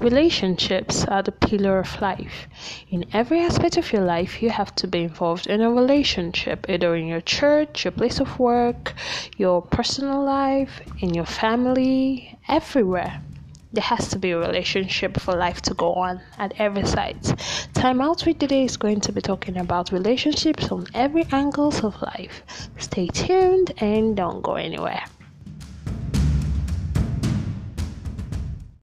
relationships are the pillar of life. In every aspect of your life, you have to be involved in a relationship, either in your church, your place of work, your personal life, in your family, everywhere. There has to be a relationship for life to go on at every side. Time Out with today is going to be talking about relationships on every angles of life. Stay tuned and don't go anywhere.